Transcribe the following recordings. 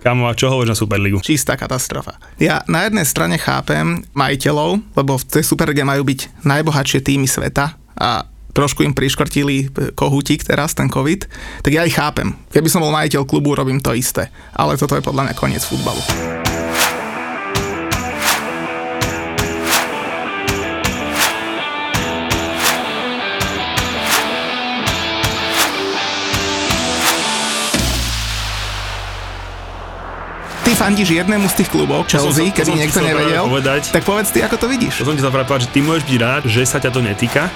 Kamo, a čo hovoríš na Superligu? Čistá katastrofa. Ja na jednej strane chápem majiteľov, lebo v tej Superlige majú byť najbohatšie týmy sveta a trošku im priškrtili kohútik teraz, ten COVID, tak ja ich chápem. Keby som bol majiteľ klubu, robím to isté. Ale toto je podľa mňa koniec futbalu. Fandíš jednému z tých klubov, Chelsea, keby niekto nevedel, povedať, tak povedz ty, ako to vidíš. To som ti sa že ty môžeš byť rád, že sa ťa to netýka,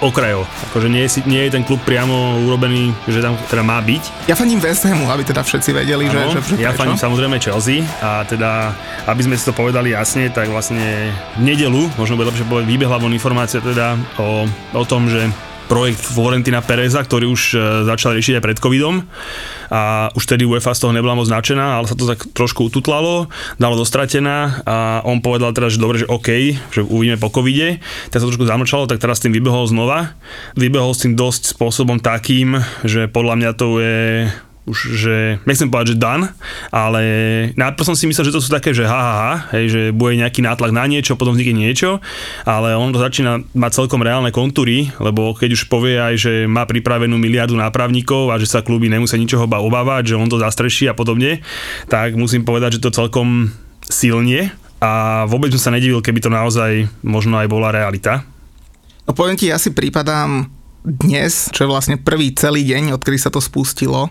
okrajov. Akože nie je, nie je ten klub priamo urobený, že tam teda má byť. Ja faním West Hamu, aby teda všetci vedeli, ano, že, že, že Ja faním samozrejme Chelsea a teda, aby sme si to povedali jasne, tak vlastne v nedelu, možno bude lepšie povedať, vybehla von informácia teda o, o tom, že projekt Florentina Pereza, ktorý už e, začal riešiť aj pred covidom a už tedy UEFA z toho nebola moc značená, ale sa to tak trošku ututlalo, dalo dostratená a on povedal teda, že dobre, že OK, že uvidíme po covide, tak sa trošku zamlčalo, tak teraz s tým vybehol znova. Vybehol s tým dosť spôsobom takým, že podľa mňa to je už, že nechcem povedať, že dan, ale najprv som si myslel, že to sú také, že ha, ha, ha hej, že bude nejaký nátlak na niečo, potom vznikne niečo, ale on to začína mať celkom reálne kontúry, lebo keď už povie aj, že má pripravenú miliardu nápravníkov a že sa kluby nemusia ničoho obávať, že on to zastreší a podobne, tak musím povedať, že to celkom silne a vôbec som sa nedivil, keby to naozaj možno aj bola realita. No poviem ti, ja si prípadám dnes, čo je vlastne prvý celý deň, odkedy sa to spustilo,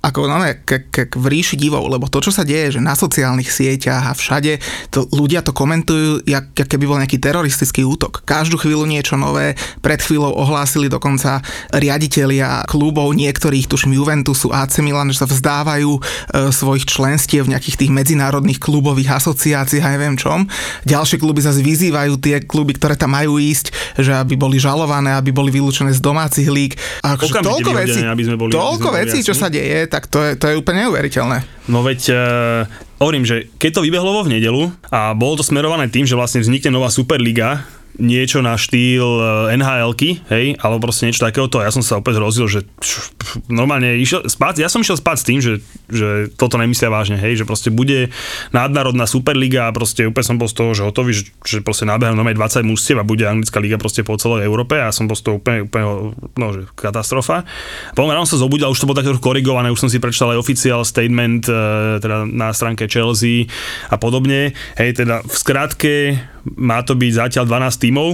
ako no, k, k, v ríši divov, lebo to, čo sa deje, že na sociálnych sieťach a všade, to, ľudia to komentujú, jak, jak keby bol nejaký teroristický útok. Každú chvíľu niečo nové, pred chvíľou ohlásili dokonca riaditeľia klubov niektorých, tuším Juventusu, AC Milan, že sa vzdávajú e, svojich členstiev v nejakých tých medzinárodných klubových asociáciách a neviem čom. Ďalšie kluby zase vyzývajú tie kluby, ktoré tam majú ísť, že aby boli žalované, aby boli vylúčené z domácich líg. A akože toľko vecí, aby sme boli, toľko vecí, čo sa deje, tak to je, to je úplne neuveriteľné. No veď uh, hovorím, že keď to vybehlo vo v nedelu a bolo to smerované tým, že vlastne vznikne nová Superliga, niečo na štýl eh, nhl hej, alebo proste niečo takéhoto. Ja som sa opäť hrozil, že normálne išiel spať, ja som išiel spať s tým, že, že toto nemyslia vážne, hej, že proste bude nadnárodná superliga a proste úplne som bol z toho, že hotový, že, že proste nábehám normálne 20 mužstiev a bude anglická liga proste po celej Európe a som bol z toho úplne, úplne no, že katastrofa. Potom ráno sa zobudil, už to bolo tak trochu korigované, už som si prečítal aj oficiál statement eh, teda na stránke Chelsea a podobne. Hej, teda v skratke má to byť zatiaľ 12 tímov.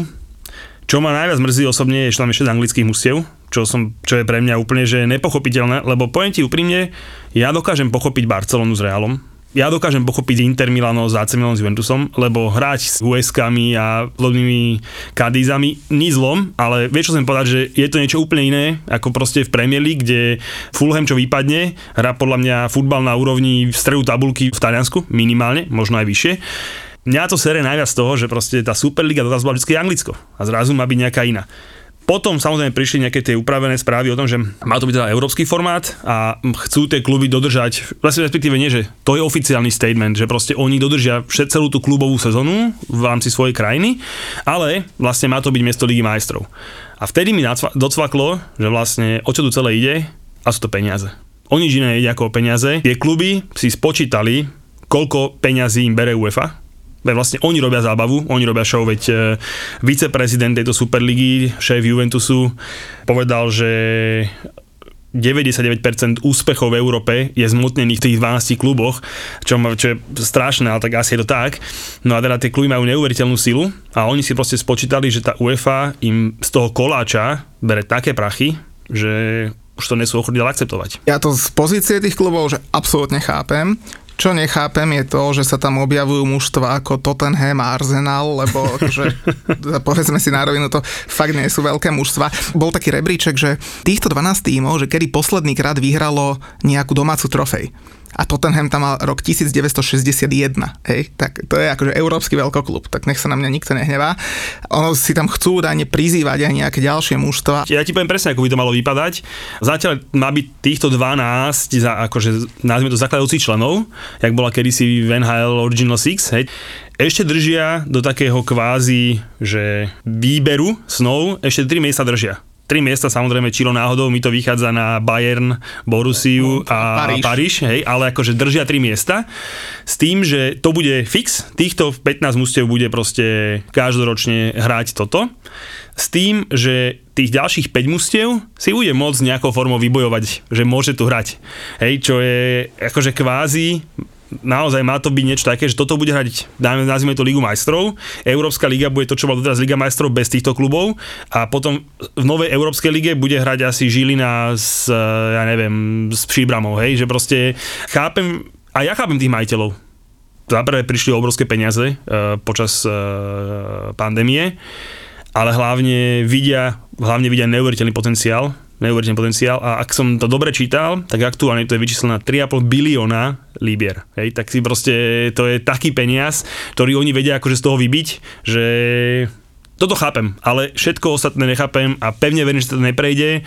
Čo ma najviac mrzí osobne je, že tam je 6 anglických mustiev, čo, som, čo je pre mňa úplne že nepochopiteľné, lebo poviem ti úprimne, ja dokážem pochopiť Barcelonu s Realom, ja dokážem pochopiť Inter Milano s AC Milan s Juventusom, lebo hrať s USKami a lodnými kadízami ni zlom, ale vieš čo som povedať, že je to niečo úplne iné, ako proste v Premier League, kde Fulham čo vypadne, hrá podľa mňa futbal na úrovni v stredu tabulky v Taliansku, minimálne, možno aj vyššie mňa to sere najviac z toho, že proste tá Superliga doteraz bola vždy Anglicko a zrazu má byť nejaká iná. Potom samozrejme prišli nejaké tie upravené správy o tom, že má to byť teda európsky formát a chcú tie kluby dodržať, vlastne respektíve nie, že to je oficiálny statement, že proste oni dodržia celú tú klubovú sezónu v rámci svojej krajiny, ale vlastne má to byť miesto Ligy majstrov. A vtedy mi docvaklo, že vlastne o čo tu celé ide a sú to peniaze. O nič iné ide ako o peniaze. Tie kluby si spočítali, koľko peňazí im bere UEFA vlastne oni robia zábavu, oni robia show, veď e, viceprezident tejto Superligy, šéf Juventusu, povedal, že 99% úspechov v Európe je zmutnených v tých 12 kluboch, čo, čo je strašné, ale tak asi je to tak. No a teda tie kluby majú neuveriteľnú silu a oni si proste spočítali, že tá UEFA im z toho koláča bere také prachy, že už to nesú ochotní akceptovať. Ja to z pozície tých klubov že absolútne chápem. Čo nechápem je to, že sa tam objavujú mužstva ako Tottenham a Arsenal, lebo akože, povedzme si na rovinu, to fakt nie sú veľké mužstva. Bol taký rebríček, že týchto 12 tímov, že kedy posledný krát vyhralo nejakú domácu trofej a Tottenham tam mal rok 1961, hej, tak to je akože európsky veľkoklub, tak nech sa na mňa nikto nehnevá. Ono si tam chcú údajne prizývať aj nejaké ďalšie mužstva. Ja ti poviem presne, ako by to malo vypadať. Zatiaľ má byť týchto 12, za, akože nazvime to zakladajúcich členov, jak bola kedysi v NHL Original Six, hej, ešte držia do takého kvázi, že výberu snov, ešte 3 miesta držia. 3 tri miesta, samozrejme, čilo náhodou, mi to vychádza na Bayern, Borussiu no, a Paríž. Paríž, hej, ale akože držia tri miesta. S tým, že to bude fix, týchto 15 mústev bude proste každoročne hrať toto s tým, že tých ďalších 5 mustiev si bude môcť nejakou formou vybojovať, že môže tu hrať. Hej, čo je akože kvázi naozaj má to byť niečo také, že toto bude hrať, dáme, nazvime to Ligu majstrov, Európska liga bude to, čo bola doteraz Liga majstrov bez týchto klubov a potom v novej Európskej lige bude hrať asi Žilina s, ja neviem, s Příbramou, hej, že proste chápem, a ja chápem tých majiteľov. Zaprvé prišli obrovské peniaze uh, počas uh, pandémie, ale hlavne vidia, hlavne vidia neuveriteľný potenciál, neuveriteľný potenciál a ak som to dobre čítal, tak aktuálne to je vyčíslené na 3,5 bilióna líbier. Hej, tak si proste, to je taký peniaz, ktorý oni vedia akože z toho vybiť, že toto chápem, ale všetko ostatné nechápem a pevne verím, že to neprejde.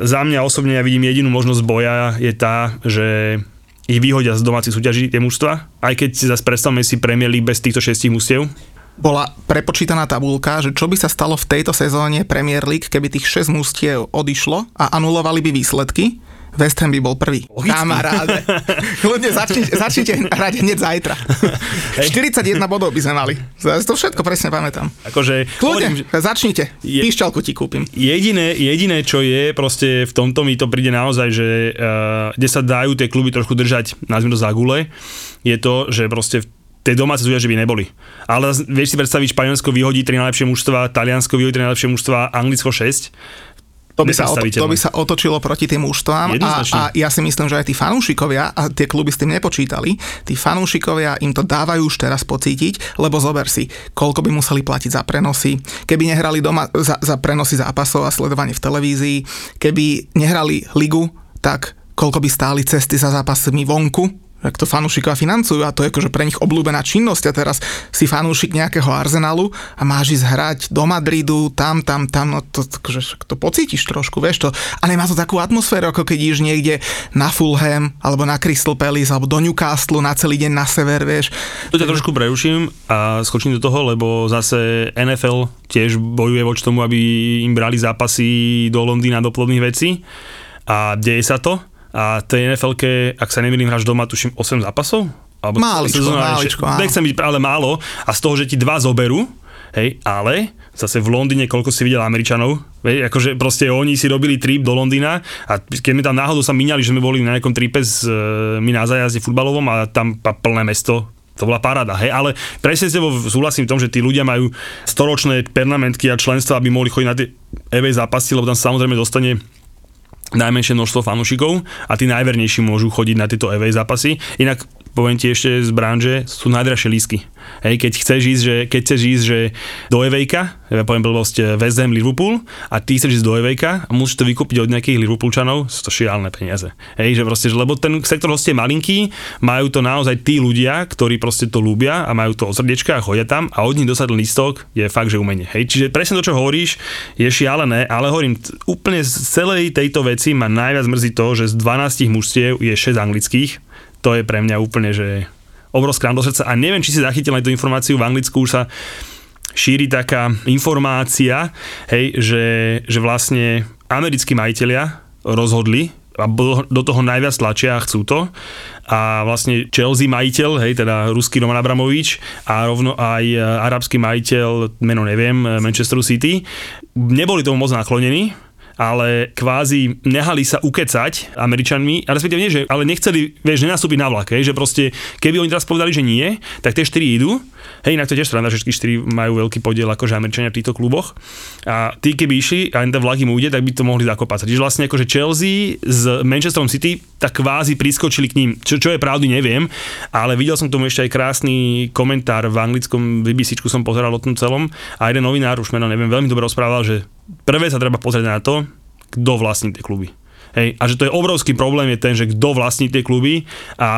Za mňa osobne ja vidím jedinú možnosť boja je tá, že ich vyhodia z domácich súťaží tie mužstva, aj keď si zase predstavme si Premier League bez týchto šestich mužstiev, bola prepočítaná tabulka, že čo by sa stalo v tejto sezóne Premier League, keby tých 6 mústiev odišlo a anulovali by výsledky. West Ham by bol prvý. Logicky. Kamaráde. Kľudne začnite, začnite hrať hneď zajtra. Hej. 41 bodov by sme mali. To všetko presne pamätám. Akože, Kľudne, hovorím, začnite. Je, Píšťalku ti kúpim. Jediné, jediné, čo je, proste v tomto mi to príde naozaj, že uh, kde sa dajú tie kluby trošku držať, nazvime to za gule, je to, že proste v tie domáce súťaže by neboli. Ale vieš si predstaviť, Španielsko vyhodí tri najlepšie mužstva, Taliansko vyhodí tri najlepšie mužstva, Anglicko 6 to by, sa, to by sa otočilo proti tým mužstvám. A, a ja si myslím, že aj tí fanúšikovia, a tie kluby s tým nepočítali, tí fanúšikovia im to dávajú už teraz pocítiť, lebo zober si, koľko by museli platiť za prenosy, keby nehrali doma za, za prenosy zápasov a sledovanie v televízii, keby nehrali ligu, tak koľko by stáli cesty za zápasmi vonku, ak to fanúšikovia financujú a to je akože pre nich obľúbená činnosť a teraz si fanúšik nejakého Arsenalu a máš ísť hrať do Madridu, tam, tam, tam, no to, akože, to pocítiš trošku, vieš to. A nemá to takú atmosféru, ako keď ideš niekde na Fulham, alebo na Crystal Palace, alebo do Newcastle na celý deň na sever, vieš. To ťa trošku preruším a skočím do toho, lebo zase NFL tiež bojuje voči tomu, aby im brali zápasy do Londýna, do plodných vecí a deje sa to a tej nfl ak sa nemýlim, hráš doma, tuším 8 zápasov? Alebo máličko, sezóna, máličko, áno. Nechcem byť ale málo. A z toho, že ti dva zoberú, hej, ale zase v Londýne, koľko si videl Američanov, hej, akože proste oni si robili trip do Londýna a keď mi tam náhodou sa minali, že sme boli na nejakom tripe s e, my na zajazde futbalovom a tam plné mesto, to bola paráda, hej, ale presne s tebou súhlasím v tom, že tí ľudia majú storočné pernamentky a členstva, aby mohli chodiť na tie EV zápasy, lebo tam samozrejme dostane najmenšie množstvo fanúšikov a tí najvernejší môžu chodiť na tieto EV zápasy. Inak poviem ti ešte z branže, sú najdražšie lísky. Hej, keď chceš ísť, že, keď chceš ísť, že do Evejka, ja poviem blbosť eh, West Liverpool a ty chceš ísť do Evejka a musíš to vykúpiť od nejakých Liverpoolčanov, sú to šialené peniaze. Hej, že proste, že, lebo ten sektor hostie je malinký, majú to naozaj tí ľudia, ktorí proste to ľúbia a majú to od srdiečka a chodia tam a od nich dostať lístok je fakt, že umenie. Hej, čiže presne to, čo hovoríš, je šialené, ale hovorím, úplne z celej tejto veci ma najviac mrzí to, že z 12 mužstiev je 6 anglických, to je pre mňa úplne, že obrovská do srdca. A neviem, či si zachytil aj tú informáciu, v Anglicku už sa šíri taká informácia, hej, že, že vlastne americkí majiteľia rozhodli, a do toho najviac tlačia a chcú to. A vlastne Chelsea majiteľ, hej, teda ruský Roman Abramovič a rovno aj e, arabský majiteľ, meno neviem, Manchester City, neboli tomu moc naklonení, ale kvázi nehali sa ukecať Američanmi, a respektíve nie, že, ale nechceli, vieš, nenastúpiť na vlak, hej, že proste, keby oni teraz povedali, že nie, tak tie štyri idú, hej, inak to tiež strana, že štyri majú veľký podiel akože Američania v týchto kluboch. A tí keby išli a ten vlak im ujde, tak by to mohli zakopať. Čiže vlastne akože Chelsea s Manchesterom City tak kvázi priskočili k ním, čo, čo je pravdy, neviem, ale videl som tomu ešte aj krásny komentár v anglickom BBC, som pozeral o tom celom a jeden novinár, už meno neviem, veľmi dobre rozprával, že prvé sa treba pozrieť na to, kto vlastní tie kluby. Hej, a že to je obrovský problém je ten, že kto vlastní tie kluby a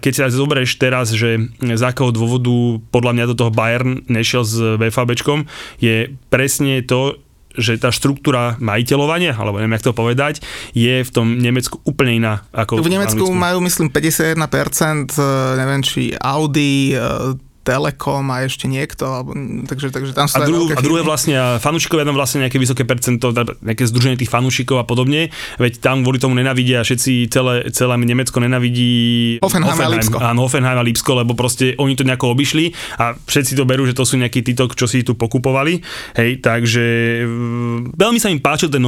keď si zoberieš teraz, že z akého dôvodu podľa mňa do toho Bayern nešiel s VFABčkom, je presne to, že tá štruktúra majiteľovania, alebo neviem, jak to povedať, je v tom Nemecku úplne iná ako v Nemecku. V majú, myslím, 51%, eh, neviem, či Audi, eh, Telekom a ešte niekto, alebo, takže, takže tam sú a, druhú, a druhé vlastne, fanúšikovia tam vlastne nejaké vysoké percento, nejaké združenie tých fanúšikov a podobne, veď tam kvôli tomu nenavidia všetci, celé, celé Nemecko nenavidí Hoffenheim, Hoffenheim a Lipsko. Áno, Hoffenheim a Lipsko, lebo proste oni to nejako obišli a všetci to berú, že to sú nejakí títo, čo si tu pokupovali. Hej, takže mm, veľmi sa im páčil ten,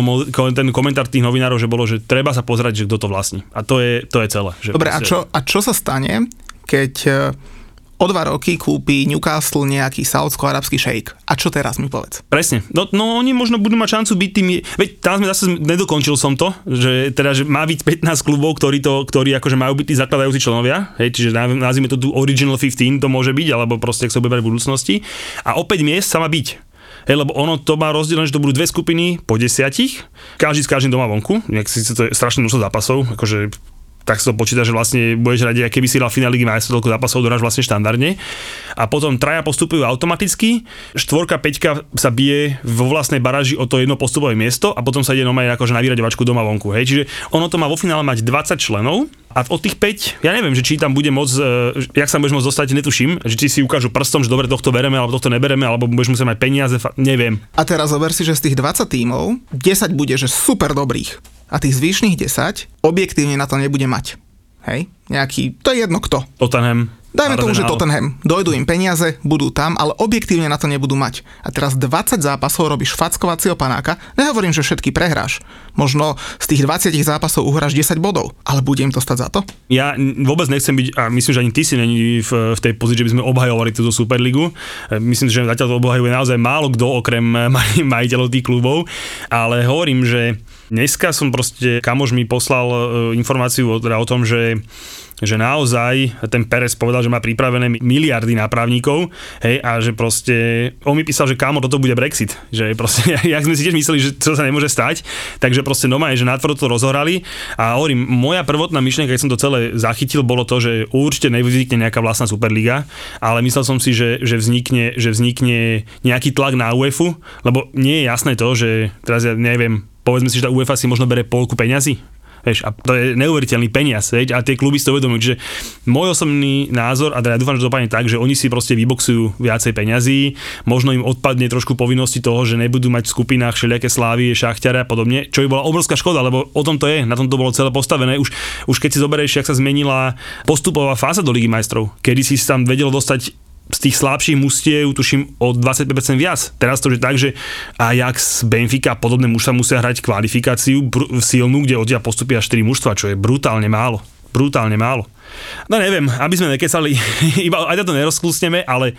ten komentár tých novinárov, že bolo, že treba sa pozerať, že kto to vlastní. A to je, to je celé. Že Dobre, proste... a, čo, a čo sa stane, keď o dva roky kúpi Newcastle nejaký saudsko-arabský šejk. A čo teraz mi povedz? Presne. No, no oni možno budú mať šancu byť tými... Veď tam sme zase nedokončil som to, že teda že má byť 15 klubov, ktorí, to, ktorí akože majú byť tí zakladajúci členovia, hej, čiže nazvime to tu Original 15, to môže byť, alebo proste, ak sa bude v budúcnosti. A opäť miest sa má byť. Hej, lebo ono to má rozdelené, že to budú dve skupiny po desiatich, každý s každým doma vonku, nejak si to je strašné množstvo zápasov, akože tak sa to počíta, že vlastne budeš radi, keby si dal finále ligy majstrov, toľko zápasov doráš vlastne štandardne. A potom traja postupujú automaticky, štvorka, peťka sa bije vo vlastnej baráži o to jedno postupové miesto a potom sa ide normálne akože na vyraďovačku doma vonku. Hej. Čiže ono to má vo finále mať 20 členov a od tých 5, ja neviem, že či tam bude moc, uh, jak sa budeš môcť dostať, netuším, že či si ukážu prstom, že dobre, tohto bereme, alebo tohto nebereme, alebo budeš musieť mať peniaze, neviem. A teraz zober si, že z tých 20 tímov 10 bude, že super dobrých a tých zvyšných 10 objektívne na to nebude mať. Hej? Nejaký, to je jedno kto. Tottenham. Dajme tomu, že Tottenham. Dojdu im peniaze, budú tam, ale objektívne na to nebudú mať. A teraz 20 zápasov robíš fackovacieho panáka. Nehovorím, že všetky prehráš. Možno z tých 20 zápasov uhráš 10 bodov, ale bude im to stať za to? Ja vôbec nechcem byť, a myslím, že ani ty si není v, v tej pozícii, že by sme obhajovali túto Superligu. E, myslím, že zatiaľ to obhajuje naozaj málo kto okrem majiteľov tých klubov, ale hovorím, že Dneska som proste, kamož mi poslal e, informáciu o, teda o tom, že že naozaj ten Perez povedal, že má pripravené miliardy nápravníkov, hej, a že proste, on mi písal, že kámo, toto bude Brexit, že proste, jak sme si tiež mysleli, že to sa nemôže stať, takže proste doma je, že natvrdo to rozhorali a hovorím, moja prvotná myšlienka, keď som to celé zachytil, bolo to, že určite nevznikne nejaká vlastná Superliga, ale myslel som si, že, že, vznikne, že vznikne nejaký tlak na UEFA, lebo nie je jasné to, že teraz ja neviem, povedzme si, že tá UEFA si možno bere polku peňazí, Vieš, a to je neuveriteľný peniaz, veď, a tie kluby si to uvedomujú. Čiže môj osobný názor, a teda ja dúfam, že to dopadne tak, že oni si proste vyboxujú viacej peňazí, možno im odpadne trošku povinnosti toho, že nebudú mať v skupinách všelijaké slávy, šachťare a podobne, čo by bola obrovská škoda, lebo o tom to je, na tom to bolo celé postavené. Už, už keď si zoberieš, ak sa zmenila postupová fáza do Ligy majstrov, kedy si tam vedel dostať z tých slabších mustiev, tuším, o 25% viac. Teraz to je tak, že Ajax, Benfica a podobné mužstva musia hrať kvalifikáciu br- silnú, kde odtiaľ postupia 4 mužstva, čo je brutálne málo. Brutálne málo. No neviem, aby sme nekecali, iba aj to nerozklusneme, ale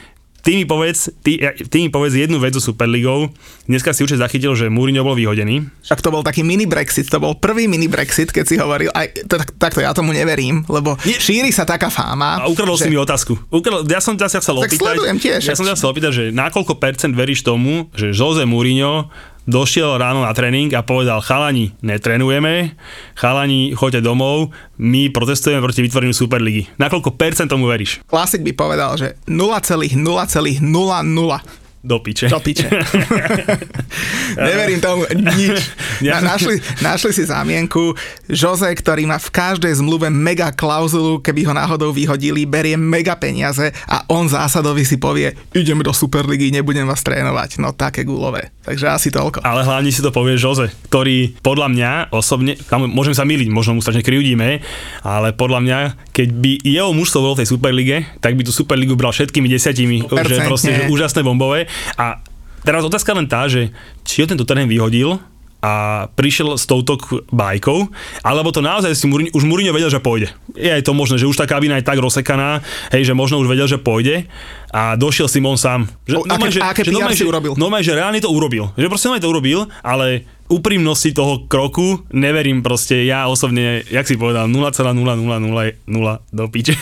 ty mi povedz, ty, ty mi povedz jednu vec o Superligou. Dneska si určite zachytil, že Mourinho bol vyhodený. Však to bol taký mini Brexit, to bol prvý mini Brexit, keď si hovoril, aj to, takto ja tomu neverím, lebo Nie. šíri sa taká fáma. A ukradol že... si mi otázku. Ukradol, ja som ťa chcel tak opýtať. tiež. Ja som ťa chcel opýtať, že na koľko percent veríš tomu, že Jose Mourinho došiel ráno na tréning a povedal, chalani, netrenujeme, chalani, choďte domov, my protestujeme proti vytvoreniu Superligy. Na koľko percent tomu veríš? Klasik by povedal, že 0,0,00 do piče. Do piče. Neverím tomu nič. Na, našli, našli si zámienku. Jose, ktorý má v každej zmluve mega klauzulu, keby ho náhodou vyhodili, berie mega peniaze a on zásadovi si povie, idem do Superligy, nebudem vás trénovať. No také gulové. Takže asi toľko. Ale hlavne si to povie Jose, ktorý podľa mňa osobne, tam môžem sa miliť, možno mu strašne kriudíme, ale podľa mňa, keď by jeho mužstvo bolo v tej Superlige, tak by tú Superligu bral všetkými desiatimi, že proste že úžasné bombové a teraz otázka len tá, že či ho tento terén vyhodil, a prišiel s touto bajkou, alebo to naozaj si Mourinho, už Mourinho vedel, že pôjde. Je aj to možné, že už tá kabína je tak rozsekaná, hej, že možno už vedel, že pôjde a došiel Simon sám. Že, o, aké, že, aké že, normálne, že? Normálne, že reálne to urobil. Že proste normálne to urobil, ale úprimnosti toho kroku neverím proste, ja osobne, jak si povedal, 0,0000 do piče.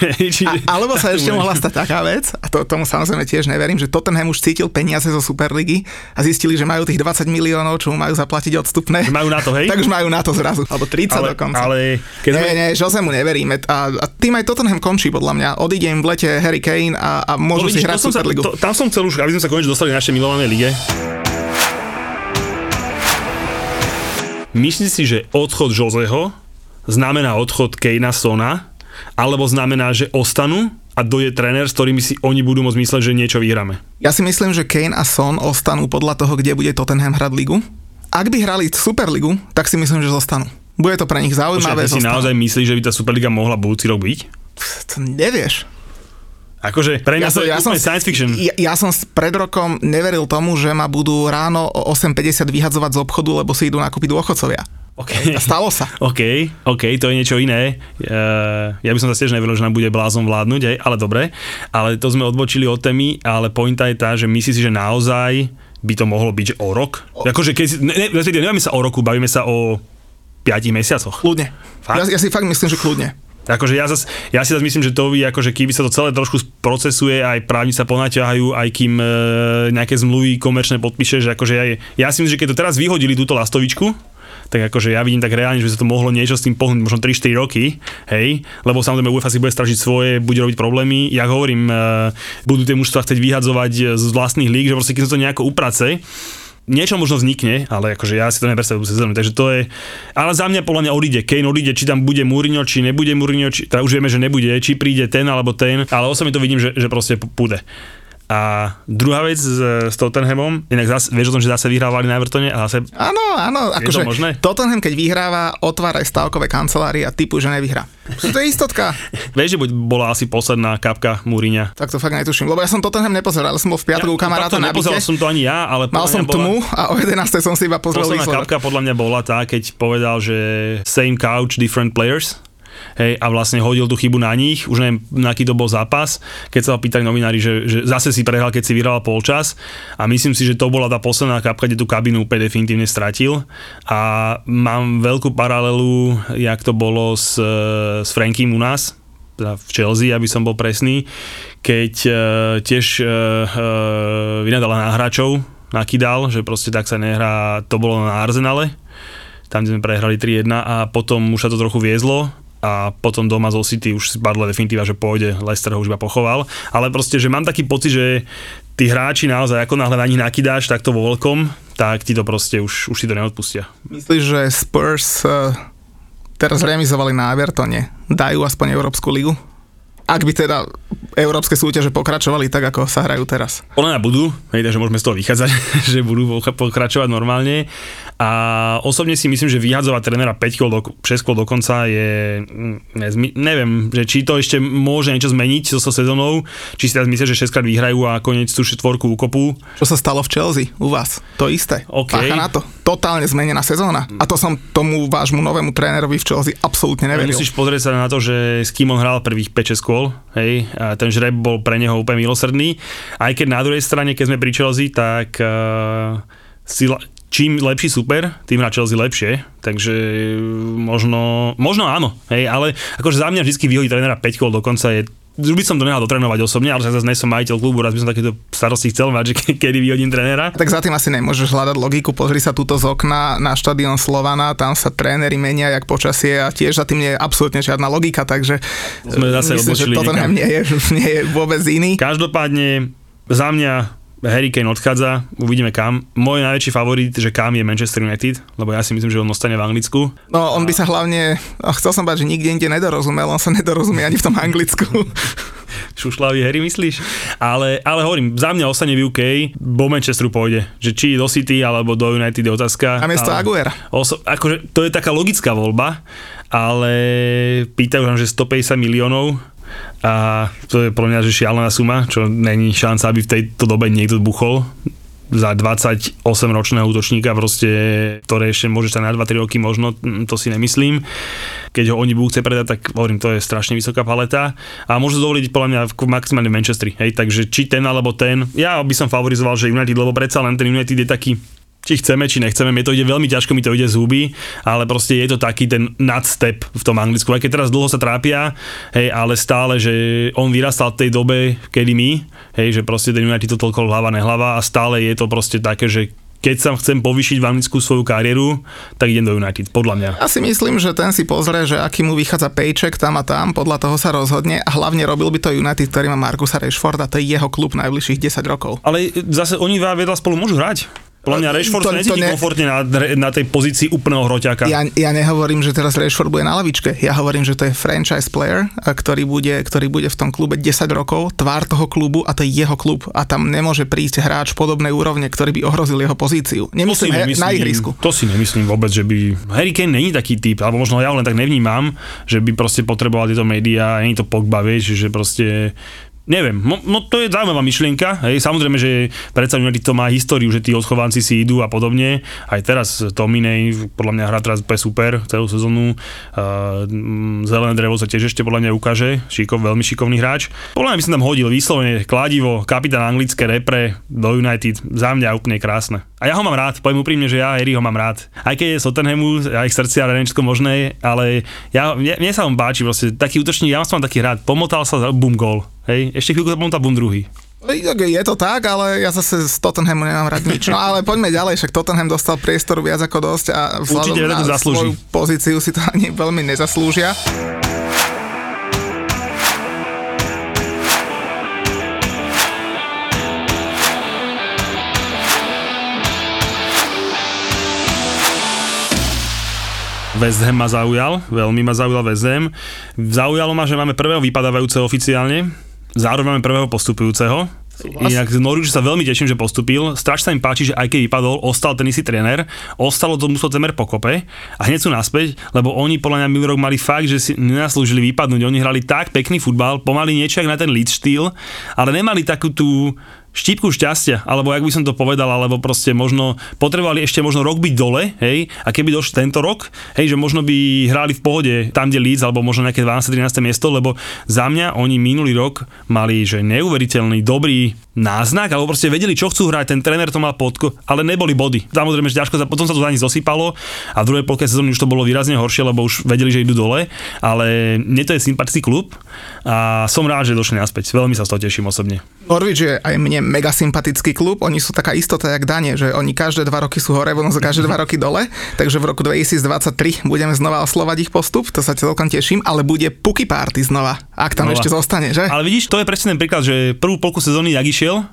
A, alebo sa ešte mohla stať taká vec, a to, tomu samozrejme tiež neverím, že Tottenham už cítil peniaze zo Superligy a zistili, že majú tých 20 miliónov, čo majú zaplatiť odstupné. Že majú na to, hej? tak už majú na to zrazu, alebo 30 ale, dokonca. Ale keď nie, sme... nie, Jose mu neveríme. A, a tým aj Tottenham končí podľa mňa. Odíde im v lete Harry Kane a, a môžu no, si hrať Superligu. Sa, to, tam som chcel už, aby sme sa konečne dostali na našej milovanej lige. Myslíš si, že odchod Joseho znamená odchod Kejna Sona, alebo znamená, že ostanú a dojde tréner, s ktorými si oni budú môcť mysleť, že niečo vyhráme. Ja si myslím, že Kane a Son ostanú podľa toho, kde bude Tottenham hrať ligu. Ak by hrali Superligu, tak si myslím, že zostanú. Bude to pre nich zaujímavé. Počkaj, si naozaj myslíš, že by tá Superliga mohla budúci rok byť? To nevieš. Akože pre mňa to je úplne science fiction. Ja, ja som pred rokom neveril tomu, že ma budú ráno o 8.50 vyhadzovať z obchodu, lebo si idú nakúpiť dôchodcovia. Okay. A stalo sa. OK, OK, to je niečo iné. Uh, ja by som sa tiež neveril, že nám bude blázon vládnuť, hej, ale dobre. Ale to sme odbočili od témy, ale pointa je tá, že myslíš si, že naozaj by to mohlo byť že o rok? O... Akože keď ne, ne, nebavíme sa o roku, bavíme sa o 5 mesiacoch. Kľudne. Fakt? Ja, ja si fakt myslím, že kľudne. Akože ja, zas, ja si zase myslím, že to by, akože keby sa to celé trošku procesuje, aj právni sa ponaťahajú, aj kým e, nejaké zmluvy komerčné podpíše, že akože ja, ja si myslím, že keď to teraz vyhodili túto lastovičku, tak akože ja vidím tak reálne, že by sa to mohlo niečo s tým pohnúť, možno 3-4 roky, hej, lebo samozrejme UEFA si bude stražiť svoje, bude robiť problémy. Ja hovorím, e, budú tie mužstva chcieť vyhadzovať z vlastných líg, že proste keď sa to nejako uprace, niečo možno vznikne, ale akože ja si to nepredstavujem sezónu, takže to je, ale za mňa podľa mňa odíde, Kane odíde, či tam bude Mourinho, či nebude Mourinho, či, teda už vieme, že nebude, či príde ten alebo ten, ale osobne to vidím, že, že proste pôjde. A druhá vec s, s Tottenhamom, inak zase, vieš o tom, že zase vyhrávali na Evertone a zase Áno, áno, to akože možné? Tottenham, keď vyhráva, otvára aj stavkové kancelárie a typu, že nevyhrá. To je istotka. Vieš, že buď bola asi posledná kapka Múriňa. Tak to fakt netuším, lebo ja som Tottenham nepozeral, som bol v piatok u kamaráta na nepozeral som to ani ja, ale Mal som bola- tmu a o 11. som si iba pozrel Posledná výsledok. kapka podľa mňa bola tá, keď povedal, že same couch, different players. Hej, a vlastne hodil tú chybu na nich, už neviem, na aký to bol zápas, keď sa ho pýtali novinári, že, že zase si prehral, keď si vyhral polčas. A myslím si, že to bola tá posledná kapka, kde tú kabinu úplne definitívne stratil. A mám veľkú paralelu, jak to bolo s, s Frankiem u nás, teda v Chelsea, aby som bol presný, keď uh, tiež uh, uh, vynadala na hráčov, nakydal, že proste tak sa nehrá, to bolo na Arsenale, tam sme prehrali 3-1 a potom už sa to trochu viezlo a potom doma zo City už spadla definitíva, že pôjde, Leicester ho už iba pochoval, ale proste, že mám taký pocit, že tí hráči naozaj, ako náhle na nich nakydáš takto vo veľkom, tak ti to proste už, už si to neodpustia. Myslíš, že Spurs eh, teraz remizovali na Evertone, dajú aspoň Európsku ligu? Ak by teda európske súťaže pokračovali tak, ako sa hrajú teraz. Podľa mňa budú, hej, takže môžeme z toho vychádzať, že budú pokračovať normálne. A osobne si myslím, že vyhadzovať trénera 5 kôl do, 6 kôl dokonca je, mm, nezmi, neviem, že či to ešte môže niečo zmeniť so, sezónou, či si teraz myslíš, že 6 krát vyhrajú a konec tú štvorku ukopú. Čo sa stalo v Chelsea u vás? To isté. OK. Pácha na to. Totálne zmenená sezóna. A to som tomu vášmu novému trénerovi v Chelsea absolútne neveril. Musíš pozrieť sa na to, že s kým on hral prvých 5-6 kôl, hej, a ten žreb bol pre neho úplne milosrdný. Aj keď na druhej strane, keď sme pri Chelsea, tak uh, si, la- čím lepší super, tým hrá Chelsea lepšie, takže možno, možno áno, hej, ale akože za mňa vždy vyhodí trénera 5 kôl dokonca je by som to nehal dotrénovať osobne, ale zase nie som majiteľ klubu, raz by som takéto starosti chcel mať, že ke- kedy vyhodím trénera. Tak za tým asi nemôžeš hľadať logiku. Pozri sa túto z okna na štadión Slovana, tam sa tréneri menia jak počasie a tiež za tým nie je absolútne žiadna logika, takže Sme zase myslím, že niekam. nie je, nie je vôbec iný. Každopádne za mňa Harry Kane odchádza, uvidíme kam. Môj najväčší favorit, že kam je Manchester United, lebo ja si myslím, že on ostane v Anglicku. No on by sa hlavne, chcel som bať, že nikde inde nedorozumel, on sa nedorozumie ani v tom Anglicku. Šušľavý Harry, myslíš? Ale, ale hovorím, za mňa ostane v UK, do Manchesteru pôjde. Že či do City alebo do United je otázka. A miesto ale, Aguera. Oso, akože, to je taká logická voľba, ale pýtajú nám, že 150 miliónov a to je pro mňa že šialená suma, čo není šanca, aby v tejto dobe niekto buchol za 28-ročného útočníka, proste, ktoré ešte môže sa na 2-3 roky možno, mm, to si nemyslím. Keď ho oni budú chcieť predať, tak hovorím, to je strašne vysoká paleta a môžu dovoliť podľa mňa maximálne v Manchestri. Hej, takže či ten alebo ten, ja by som favorizoval, že United, lebo predsa len ten United je taký či chceme, či nechceme, mi to ide veľmi ťažko, mi to ide z huby, ale proste je to taký ten nadstep v tom Anglicku, aj keď teraz dlho sa trápia, hej, ale stále, že on vyrastal v tej dobe, kedy my, hej, že proste ten United to toľko hlava nehlava a stále je to proste také, že keď sa chcem povýšiť v Anglicku svoju kariéru, tak idem do United, podľa mňa. Ja si myslím, že ten si pozrie, že aký mu vychádza paycheck tam a tam, podľa toho sa rozhodne a hlavne robil by to United, ktorý má Markusa Rashforda, to je jeho klub najbližších 10 rokov. Ale zase oni dva vedľa spolu môžu hrať. Podľa mňa Rashford To- sa necíti ne- komfortne na, na tej pozícii úplného hroťaka. Ja, ja nehovorím, že teraz Rashford bude na lavičke. Ja hovorím, že to je franchise player, ktorý bude, ktorý bude v tom klube 10 rokov, tvár toho klubu a to je jeho klub. A tam nemôže prísť hráč podobnej úrovne, ktorý by ohrozil jeho pozíciu. To si Nemyslím na ihrisku. To si nemyslím vôbec, že by... Harry Kane není taký typ, alebo možno ja ho len tak nevnímam, že by proste potreboval tieto médiá, není to Pogba, vieš, že proste Neviem, no, no to je zaujímavá myšlienka, hej, samozrejme, že predsa to má históriu, že tí odchovanci si idú a podobne, aj teraz Tominej, podľa mňa hrá teraz úplne super celú sezónu, uh, Zelené drevo sa tiež ešte podľa mňa ukáže, šikov, veľmi šikovný hráč. Podľa mňa by som tam hodil vyslovene kladivo, kapitán anglické repre do United, za mňa úplne krásne. A ja ho mám rád, poviem úprimne, že ja Harry mám rád. Aj keď je z Tottenhamu, aj ich srdcia všetko možné, ale ja, mne, mne sa on páči, proste taký útočník, ja som taký rád, pomotal sa, bum, gól. Hej, ešte chvíľku to pomotal, bum, druhý. Je to tak, ale ja zase z Tottenhamu nemám rád nič. No ale poďme ďalej, však Tottenham dostal priestoru viac ako dosť a vzhľadom Určite na svoju pozíciu si to ani veľmi nezaslúžia. West Ham ma zaujal, veľmi ma zaujal West Ham. Zaujalo ma, že máme prvého vypadávajúceho oficiálne, zároveň máme prvého postupujúceho. Súhlas. Inak Norwich sa veľmi teším, že postupil. Strašne sa mi páči, že aj keď vypadol, ostal ten istý tréner, ostalo to musel temer pokope a hneď sú naspäť, lebo oni podľa mňa minulý rok mali fakt, že si nenaslúžili vypadnúť. Oni hrali tak pekný futbal, pomaly niečo na ten lead štýl, ale nemali takú tú štípku šťastia, alebo jak by som to povedal, alebo proste možno potrebovali ešte možno rok byť dole, hej, a keby došli tento rok, hej, že možno by hrali v pohode tam, kde Leeds, alebo možno nejaké 12. 13. miesto, lebo za mňa oni minulý rok mali, že neuveriteľný, dobrý náznak, alebo proste vedeli, čo chcú hrať, ten tréner to mal podko, ale neboli body. Samozrejme, že ťažko potom sa to za nich zosypalo a v druhej polke sezóny už to bolo výrazne horšie, lebo už vedeli, že idú dole, ale mne to je sympatický klub a som rád, že došli naspäť. Veľmi sa z toho teším osobne. Norwich je aj mne mega sympatický klub, oni sú taká istota jak Dane, že oni každé dva roky sú hore, ono za každé dva roky dole, takže v roku 2023 budeme znova oslovať ich postup, to sa celkom teším, ale bude Puky Party znova, ak tam Znova. ešte zostane, že? Ale vidíš, to je presne ten príklad, že prvú polku sezóny jak išiel,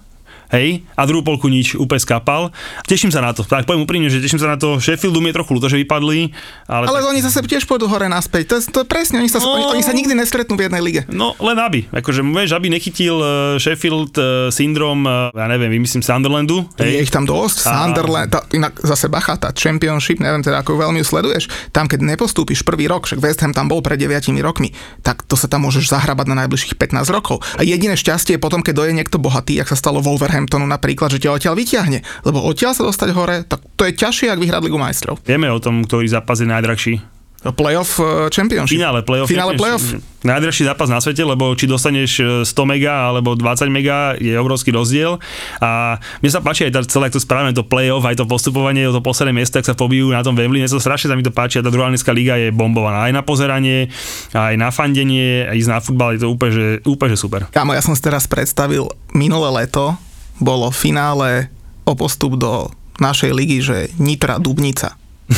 hej, a druhú polku nič, úplne skapal. Teším sa na to, tak poviem úprimne, že teším sa na to. Sheffieldu mi je trochu ľúto, že vypadli, ale... Ale oni zase tiež pôjdu hore naspäť. To, je- to je presne, oni sa, No. oni, oni sa nikdy nestretnú v jednej lige. No, len aby. Akože, vieš, aby nechytil uh, Sheffield uh, syndrom, uh, ja neviem, vymyslím Sunderlandu. Je Hej. ich tam dosť, A- Sunderland, tá, inak zase bacha, tá Championship, neviem teda, ako veľmi ju sleduješ, tam keď nepostúpiš prvý rok, však West Ham tam bol pred 9 rokmi, tak to sa tam môžeš zahrabať na najbližších 15 rokov. A jediné šťastie je potom, keď doje niekto bohatý, ak sa stalo Wolverhamptonu napríklad, že ťa odtiaľ vyťahne. Lebo odtiaľ sa dostať hore, tak to je ťažšie, ak vyhrať Ligu majstrov. Vieme o tom, ktorý zápas je najdrahší. Playoff eh, Championship. Finále playoff. Finále playoff. Najdražší zápas na svete, lebo či dostaneš e, 100 mega alebo 20 mega je obrovský rozdiel. A mne sa páči aj tá celé, to správame, to playoff, aj to postupovanie to posledné miesto, ak sa pobijú na tom Wembley. Mne sa strašne sa mi to páči a tá druhá anglická liga je bombovaná. Aj na pozeranie, aj na fandenie, aj ísť na futbal, je to úplne, že, úplne že super. Kámo, ja som si teraz predstavil, minulé leto bolo finále o postup do našej ligy, že Nitra Dubnica.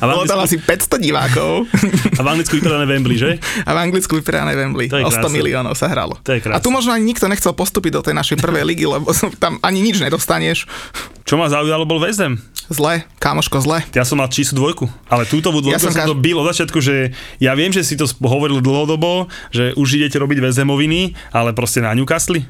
A v Bolo tam asi 500 divákov a v Anglicku vypredané Wembley, že? a v Anglicku vypredané Wembley. O 100 krásne. miliónov sa hralo. To je krásne. a tu možno ani nikto nechcel postúpiť do tej našej prvej ligy, lebo tam ani nič nedostaneš. Čo ma zaujalo, bol West Ham. Zle, kámoško, zle. Ja som mal číslu dvojku, ale túto dvojku Ja som som, kaž- to bil od začiatku, že ja viem, že si to hovoril dlhodobo, že už idete robiť West Hamoviny, ale proste na Newcastle.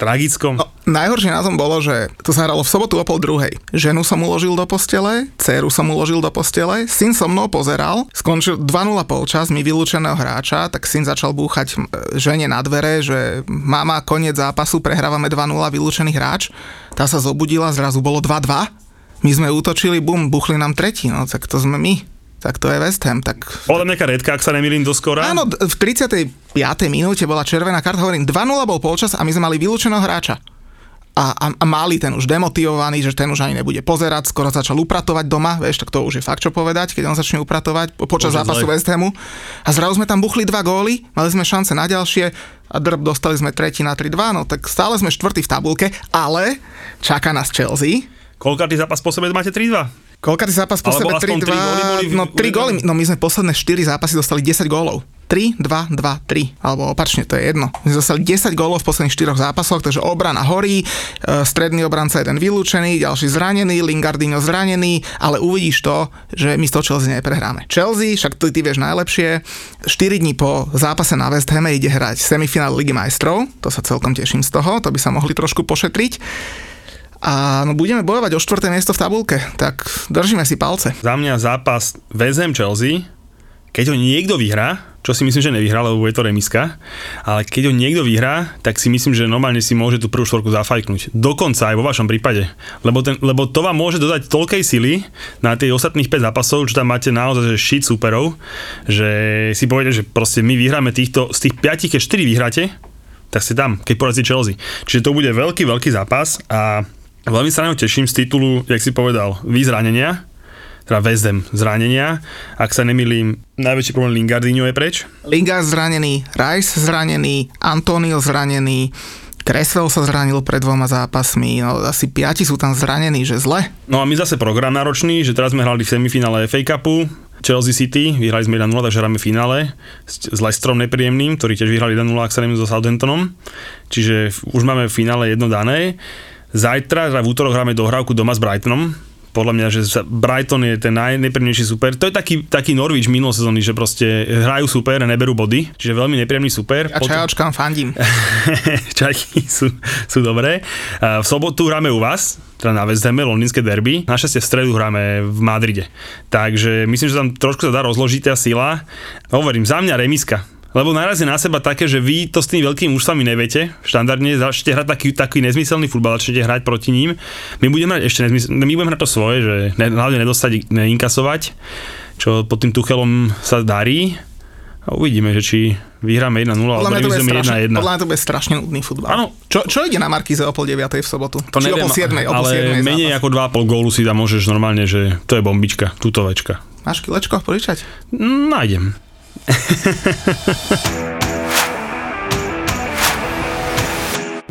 Tragickom. No, najhoršie na tom bolo, že to sa hralo v sobotu o pol druhej. Ženu som uložil do postele, dceru som uložil do postele, syn so mnou pozeral, skončil 2-0 polčas, mi vylúčeného hráča, tak syn začal búchať žene na dvere, že mama, koniec zápasu, prehrávame 2-0, vylúčený hráč. Tá sa zobudila, zrazu bolo 2-2. My sme útočili, bum, buchli nám tretí, no tak to sme my. Tak to je West Ham, tak Bola tam nejaká redka, ak sa nemýlim, do skora. Áno, v 35. minúte bola červená karta, hovorím, 2-0 bol polčas a my sme mali vylúčeného hráča. A, a, a mali ten už demotivovaný, že ten už ani nebude pozerať, skoro začal upratovať doma, vieš, tak to už je fakt čo povedať, keď on začne upratovať po- počas Bože, zápasu zle. West Hamu. A zrazu sme tam buchli dva góly, mali sme šance na ďalšie a drb dostali sme tretí na 3-2, no tak stále sme štvrtý v tabulke, ale čaká nás Chelsea. Koľkatý zápas po sebe máte 3-2? Koľkatý zápas po Alebo sebe aspoň 3-2? tri góly boli v- no 3 góly, no my sme posledné 4 zápasy dostali 10 gólov. 3, 2, 2, 3, alebo opačne, to je jedno. My zostali 10 gólov v posledných 4 zápasoch, takže obrana horí, e, stredný obranca jeden vylúčený, ďalší zranený, Lingardino zranený, ale uvidíš to, že my z toho Chelsea neprehráme. Chelsea, však ty, ty vieš najlepšie, 4 dní po zápase na West Hame ide hrať semifinál Ligy majstrov, to sa celkom teším z toho, to by sa mohli trošku pošetriť a no, budeme bojovať o štvrté miesto v tabulke, tak držíme si palce. Za mňa zápas Vezem Chelsea, keď ho niekto vyhrá, čo si myslím, že nevyhrá, lebo je to remiska, ale keď ho niekto vyhrá, tak si myslím, že normálne si môže tú prvú štvorku zafajknúť. Dokonca aj vo vašom prípade. Lebo, ten, lebo to vám môže dodať toľkej sily na tie ostatných 5 zápasov, že tam máte naozaj že shit superov, že si poviete, že proste my vyhráme týchto, z tých 5, keď 4 vyhráte, tak ste tam, keď porazí Chelsea. Čiže to bude veľký, veľký zápas a veľmi sa na teším z titulu, jak si povedal, výzranenia, teda väzdem zranenia. Ak sa nemýlim, najväčší problém Lingardinho je preč. Lingard zranený, Rice zranený, Antonio zranený, Kresvel sa zranil pred dvoma zápasmi, no asi piati sú tam zranení, že zle. No a my zase program náročný, že teraz sme hrali v semifinále FA Cupu, Chelsea City, vyhrali sme 1-0, takže hráme v finále s Leicesterom nepríjemným, ktorí tiež vyhrali 1-0, ak sa neviem, so Southamptonom. Čiže už máme v finále jedno dané. Zajtra, teda v útorok hráme dohrávku doma s Brightonom, podľa mňa, že Brighton je ten najnepríjemnejší super. To je taký, taký Norwich minulé sezóny, že proste hrajú super a neberú body, čiže veľmi nepríjemný super. Ja čajočkám fandím. Čajky sú, sú dobré. V sobotu hráme u vás, teda na West Hame, londýnske derby. Našťastie v stredu hráme v Madride. Takže myslím, že tam trošku sa dá rozložiť tá sila. Hovorím, za mňa remiska lebo narazí na seba také, že vy to s tými veľkými mužstvami neviete. Štandardne začnete hrať taký, taký nezmyselný futbal, začnete hrať proti ním. My budeme hrať ešte nezmysel, my budeme hrať to svoje, že ne, hlavne nedostať, neinkasovať, čo pod tým Tuchelom sa darí. A uvidíme, že či vyhráme 1-0 alebo remizujeme 1-1. Podľa mňa to bude strašne nudný futbal. Áno. Čo, čo ide na Markize o pol 9 v sobotu? To či neviem, o pol 7, o pol 7 ale menej zápas. ako 2,5 gólu si tam môžeš normálne, že to je bombička, tutovečka. Máš kilečko požičať? Nájdem. Ha ha ha ha ha!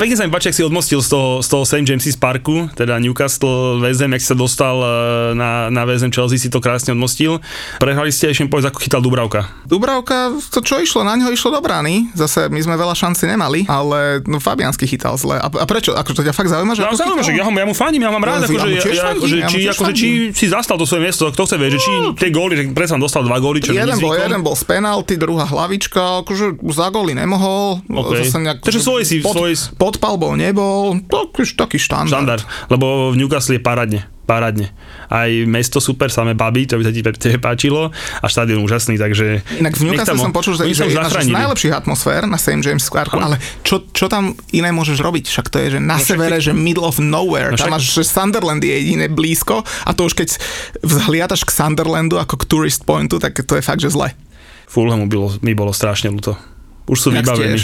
Pekne sa mi páči, si odmostil z toho, z toho St. James's Parku, teda Newcastle VZM, ak si sa dostal e, na, na VZM Chelsea, si to krásne odmostil. Prehrali ste ešte povedz, ako chytal Dubravka. Dubravka, to čo išlo, na ňo išlo do brány. Zase my sme veľa šanci nemali, ale no, Fabiansky chytal zle. A, a prečo? Ako to ťa fakt zaujíma, že no, zaujíma, že ja, ho, ja mu fandím, ja mám rád, akože, ja, ja, akože, či, akože, či, si zastal to svoje miesto, kto chce vedieť, že či no. tie góly, že predsa dostal dva góly, čo jeden bol, jeden bol z penalty, druhá hlavička, akože za góly nemohol. Okay. Zase nejak, Takže svoj si, pod, svoj... podpal bol, nebol taký, taký štandard. Štandard, lebo v Newcastle je parádne parádne. Aj mesto super, samé baby, to by sa ti tebe páčilo a štádion úžasný, takže... Inak v Newcastle som počul, že, že je jedna z najlepších atmosfér na St. James Square, ale čo, čo tam iné môžeš robiť? Však to je, že na no, severe, ty... že middle of nowhere, no, tam máš, že Sunderland je jediné blízko a to už keď vzhliadaš k Sunderlandu ako k tourist pointu, tak to je fakt, že zle. Fulhamu mi bolo strašne ľúto. Už sú vybavení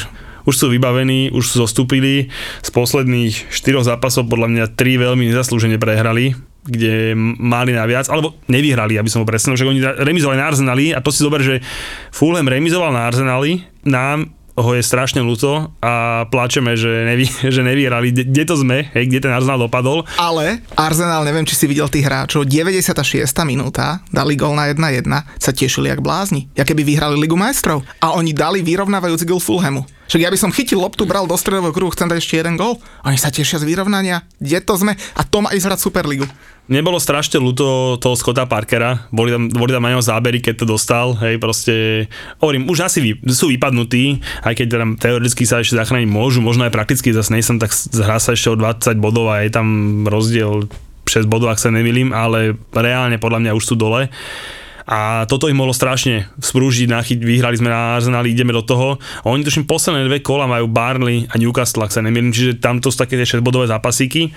už sú vybavení, už sú zostúpili. Z posledných štyroch zápasov podľa mňa tri veľmi nezaslúžene prehrali kde mali na viac, alebo nevyhrali, aby som ho presnil, že oni remizovali na Arsenali a to si zober, že Fulham remizoval na Arsenali, nám ho je strašne ľúto a pláčeme, že, nevy, že nevyhrali. Kde to sme? Hej, kde ten Arsenal dopadol? Ale Arsenal, neviem, či si videl tých hráčov, 96. minúta, dali gol na 1-1, sa tešili jak blázni. Ja keby vyhrali Ligu majstrov. A oni dali vyrovnávajúci gol Fulhamu. Však ja by som chytil loptu, bral do stredového kruhu, chcem dať ešte jeden gol. Oni sa tešia z vyrovnania. Kde to sme? A to má ísť hrať Superligu. Nebolo strašne ľúto toho Scotta Parkera, boli tam, boli tam na neho zábery, keď to dostal, hej, proste, hovorím, už asi vy, sú vypadnutí, aj keď tam teoreticky sa ešte zachrániť môžu, možno aj prakticky, zase nejsem, tak hrá sa ešte o 20 bodov a je tam rozdiel 6 bodov, ak sa nemýlim, ale reálne podľa mňa už sú dole a toto im mohlo strašne sprúžiť, nachyť, vyhrali sme na Arsenal, ideme do toho. A oni tuším posledné dve kola majú Barnley a Newcastle, ak sa nemýlim, čiže tam to sú také 6 bodové zápasíky,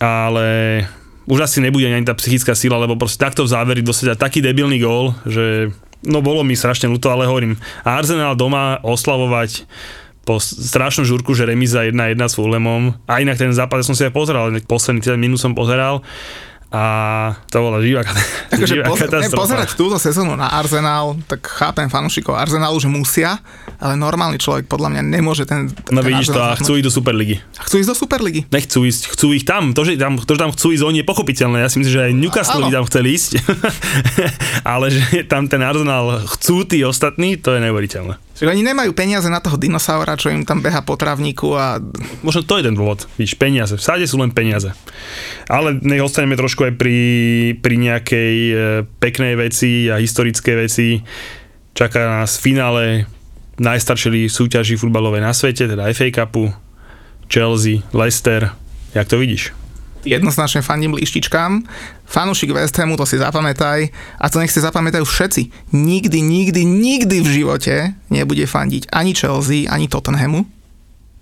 ale už asi nebude ani tá psychická sila, lebo proste takto v záveri dostať taký debilný gól, že no bolo mi strašne ľúto, ale hovorím, Arsenal doma oslavovať po strašnom žurku, že remíza 1-1 s Fulhamom. A inak ten zápas ja som si aj pozeral, posledný 10 minút som pozeral a to bola živá, Takže živá poz, katastrofa. pozerať túto sezónu na Arsenal, tak chápem fanúšikov Arsenalu, že musia, ale normálny človek podľa mňa nemôže ten, No ten vidíš to a Arsenal chcú ísť do Superligy. A chcú ísť do Superligy. Nechcú ísť, chcú ich tam. To, že tam, to, že tam chcú ísť oni je pochopiteľné. Ja si myslím, že aj Newcastle by tam chceli ísť. Ale že tam ten Arsenal chcú tí ostatní, to je neuveriteľné. Že oni nemajú peniaze na toho dinosaura, čo im tam beha po travníku a Možno to je ten dôvod. Víš, peniaze. V sú len peniaze. Ale nech ostaneme trošku aj pri, pri nejakej e, peknej veci a historické veci. Čaká nás finále najstaršej súťaži futbalovej na svete, teda FA Cupu, Chelsea, Leicester. Jak to vidíš? Jednoznačne fandím líštičkám. Fanúšik West Hamu, to si zapamätaj. A to nech si zapamätajú všetci. Nikdy, nikdy, nikdy v živote nebude fandiť ani Chelsea, ani Tottenhamu.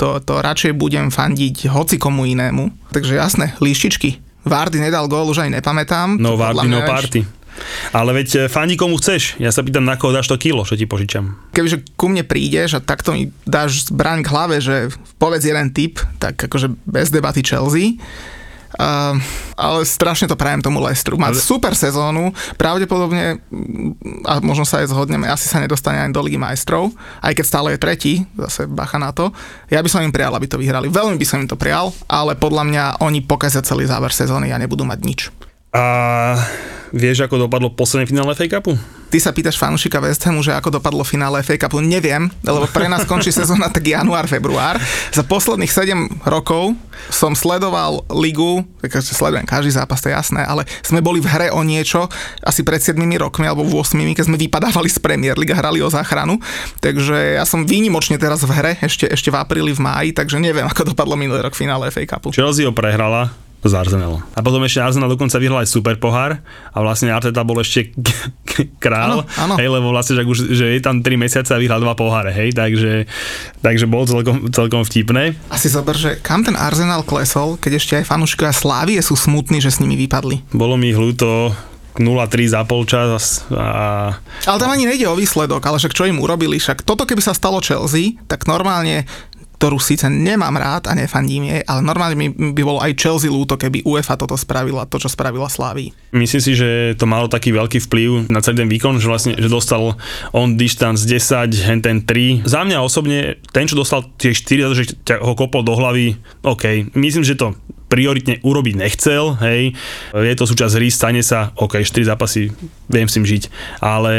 To, to radšej budem fandiť hoci komu inému. Takže jasné, líštičky. Vardy nedal gól, už ani nepamätám. No, Vardy, no party. Ale veď e, fandí komu chceš. Ja sa pýtam, na koho dáš to kilo, čo ti požičam. Kebyže ku mne prídeš a takto mi dáš zbraň k hlave, že povedz jeden typ, tak akože bez debaty Chelsea. Uh, ale strašne to prajem tomu Leicesteru. Má Ale- super sezónu, pravdepodobne, mm, a možno sa aj zhodneme, asi sa nedostane ani do Ligy majstrov, aj keď stále je tretí, zase bacha na to. Ja by som im prial, aby to vyhrali. Veľmi by som im to prial, ale podľa mňa oni pokazia celý záver sezóny a nebudú mať nič. A vieš, ako dopadlo posledné finále FA Cupu? Ty sa pýtaš fanúšika West Hamu, že ako dopadlo finále FA Cupu. Neviem, lebo pre nás končí sezóna tak január, február. Za posledných 7 rokov som sledoval ligu, tak sledujem každý zápas, to je jasné, ale sme boli v hre o niečo asi pred 7 rokmi alebo 8, keď sme vypadávali z Premier League a hrali o záchranu. Takže ja som výnimočne teraz v hre, ešte, ešte v apríli, v máji, takže neviem, ako dopadlo minulý rok finále FA Cupu. Chelsea ho prehrala s Arsenalom. A potom ešte Arsenal dokonca vyhral aj super pohár a vlastne Arteta bol ešte král, Áno, áno. hej, lebo vlastne že, už, že je tam 3 mesiace a vyhral dva poháre, hej, takže, takže bol celkom, celkom vtipné. Asi zober, že kam ten Arsenal klesol, keď ešte aj fanúšikovia Slávie sú smutní, že s nimi vypadli. Bolo mi ich ľúto 0-3 za polčas a Ale tam ani nejde o výsledok, ale však čo im urobili, však toto keby sa stalo Chelsea, tak normálne ktorú síce nemám rád a nefandím jej, ale normálne mi by bolo aj Chelsea ľúto, keby UEFA toto spravila, to, čo spravila Slávii. Myslím si, že to malo taký veľký vplyv na celý ten výkon, že vlastne že dostal on distance 10, hen ten 3. Za mňa osobne, ten, čo dostal tie 4, že ťa ho kopol do hlavy, OK, myslím, že to prioritne urobiť nechcel, hej, je to súčasť hry, stane sa, OK, 4 zápasy, viem s tým žiť, ale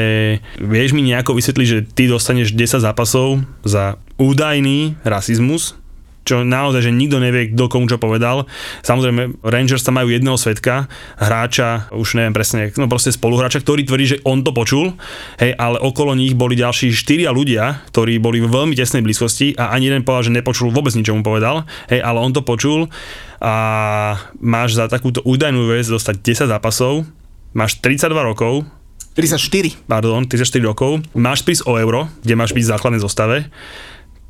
vieš mi nejako vysvetliť, že ty dostaneš 10 zápasov za údajný rasizmus, čo naozaj, že nikto nevie, kto komu čo povedal. Samozrejme, Rangers tam majú jedného svetka, hráča, už neviem presne, no proste spoluhráča, ktorý tvrdí, že on to počul, hej, ale okolo nich boli ďalší štyria ľudia, ktorí boli v veľmi tesnej blízkosti a ani jeden povedal, že nepočul vôbec ničomu povedal, hej, ale on to počul a máš za takúto údajnú vec dostať 10 zápasov, máš 32 rokov, 34. pardon, 34 rokov, máš prísť o euro, kde máš byť v základnej zostave,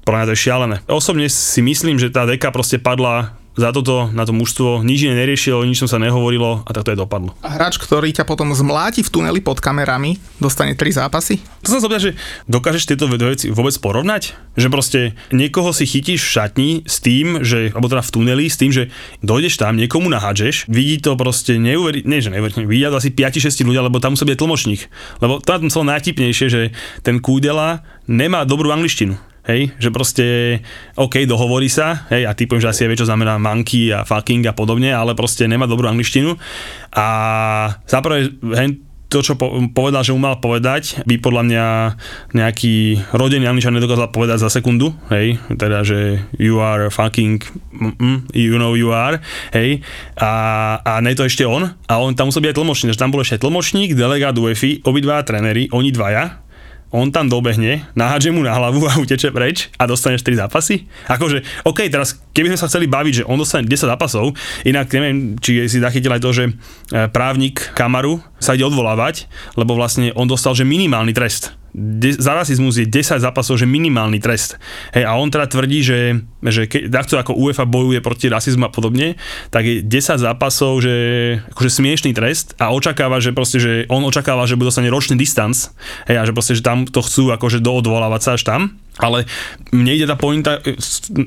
podľa mňa to je šialené. Osobne si myslím, že tá deka proste padla za toto, na to mužstvo, nič iné neriešilo, nič som sa nehovorilo a tak to je dopadlo. A hráč, ktorý ťa potom zmláti v tuneli pod kamerami, dostane 3 zápasy. To som sa opýtať, že dokážeš tieto veci vôbec porovnať? Že proste niekoho si chytíš v šatni s tým, že, alebo teda v tuneli, s tým, že dojdeš tam, niekomu nahádžeš, vidí to proste neuveri, nie že neuveriteľne, vidia to asi 5-6 ľudia, lebo tam musí byť tlmočník. Lebo je celé najtipnejšie, že ten Kúdela nemá dobrú angličtinu. Hej, že proste, OK, dohovorí sa, hej, a ty poviem, že asi vie, čo znamená monkey a fucking a podobne, ale proste nemá dobrú angličtinu. A zaprvé, hej, to, čo po, povedal, že mu mal povedať, by podľa mňa nejaký rodený angličan nedokázal povedať za sekundu, hej, teda, že you are fucking, you know you are, hej, a, a ne to ešte on, a on tam musel byť aj tlmočník, že tam bol ešte aj tlmočník, delegát UEFI, obidva tréneri, oni dvaja, on tam dobehne, nahádže mu na hlavu a uteče preč a dostaneš 3 zápasy. Akože, OK, teraz keby sme sa chceli baviť, že on dostane 10 zápasov, inak neviem, či si zachytil aj to, že e, právnik Kamaru sa ide odvolávať, lebo vlastne on dostal, že minimálny trest. De- za rasizmus je 10 zápasov, že minimálny trest. Hej, a on teda tvrdí, že, že keď takto ako UEFA bojuje proti rasizmu a podobne, tak je 10 zápasov, že akože smiešný trest a očakáva, že proste, že on očakáva, že bude dostane ročný distanc, hej, a že proste, že tam to chcú akože doodvolávať sa až tam. Ale mne ide tá pointa,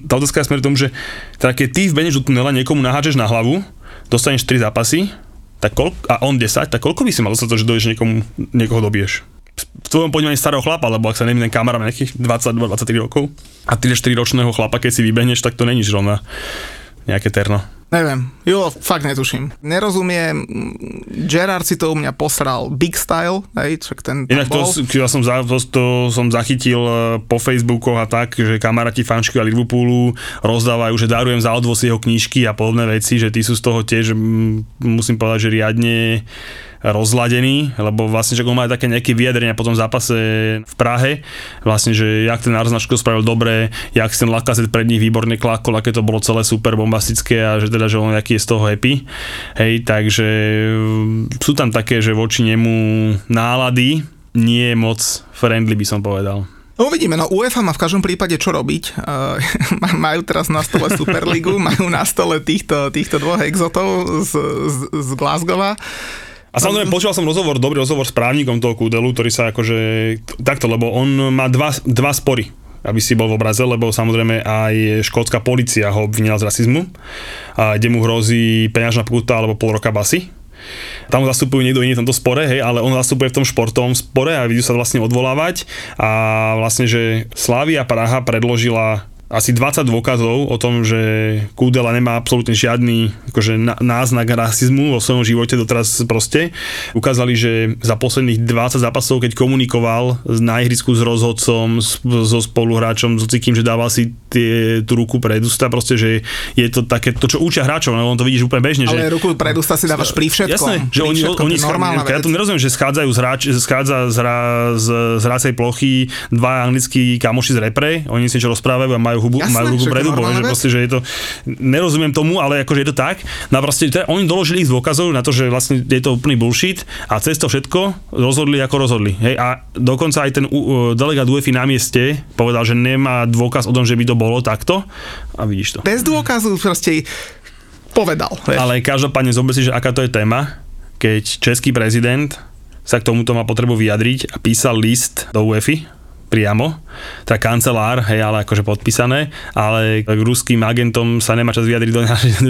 tá otázka je smer tomu, že teda keď ty vbeneš do tunela, niekomu naháčeš na hlavu, dostaneš 3 zápasy, tak koľko, a on 10, tak koľko by si mal dostať že dojdeš niekomu, niekoho dobiješ? V tvojom ponímaní starého chlapa, lebo ak sa ten kamera nejakých 22-23 rokov a 3-4 ročného chlapa, keď si vybehneš, tak to není zrovna nejaké terno. Neviem, jo, fakt netuším. Nerozumiem, Gerard si to u mňa posral big style, hej, čak ten Inak to, ja som, za, to, to som zachytil e, po Facebookoch a tak, že kamaráti fančky a Liverpoolu rozdávajú, že darujem za odvoz jeho knížky a podobné veci, že tí sú z toho tiež, musím povedať, že riadne rozladený, lebo vlastne, že on má také nejaké vyjadrenia po tom zápase v Prahe, vlastne, že jak ten Arznačko spravil dobre, jak ten Lakazet pred nich výborne klakol, aké to bolo celé super bombastické a že teda, že on aký je z toho happy. Hej, takže mm, sú tam také, že voči nemu nálady nie je moc friendly, by som povedal. No uvidíme, no UEFA má v každom prípade čo robiť. Uh, majú teraz na stole Superligu, majú na stole týchto, týchto dvoch exotov z, z, z Glasgowa. A samozrejme, počul som rozhovor, dobrý rozhovor s právnikom toho Kudelu, ktorý sa akože, takto, lebo on má dva, dva spory aby si bol v obraze, lebo samozrejme aj škótska policia ho obvinila z rasizmu, a kde mu hrozí peňažná pokuta alebo pol roka basy. Tam zastupujú niekto iný v tomto spore, hej, ale on zastupuje v tom športovom spore a vidí sa vlastne odvolávať a vlastne, že Slavia Praha predložila asi 20 dôkazov o tom, že Kúdela nemá absolútne žiadny akože, náznak rasizmu vo svojom živote doteraz proste. Ukázali, že za posledných 20 zápasov, keď komunikoval na ihrisku s rozhodcom, so spoluhráčom, s Cikým, že dával si tie, tú ruku pred ústa, proste, že je to také, to čo učia hráčov, no on to vidíš úplne bežne. Ale že, ruku pred ústa si dávaš pri všetkom. Jasné, že oni, všetkom, oni schádza, ja to nerozumiem, že schádzajú z, hráč, schádza z, z, z hrácej plochy dva anglickí kamoši z repre, oni si niečo rozprávajú a majú majú hubu, Jasné, majú hubu predu, že proste, že je to, nerozumiem tomu, ale akože je to tak. No a proste, teda, oni doložili ich dôkazov na to, že vlastne je to úplný bullshit a cez to všetko rozhodli, ako rozhodli. Hej, a dokonca aj ten uh, delegát UEFI na mieste povedal, že nemá dôkaz o tom, že by to bolo takto a vidíš to. Bez dôkazu proste povedal. Vieš. Ale každopádne zober si, že aká to je téma, keď český prezident sa k tomuto má potrebu vyjadriť a písal list do UEFI, priamo, tá kancelár, hej, ale akože podpísané, ale k ruským agentom sa nemá čas vyjadriť do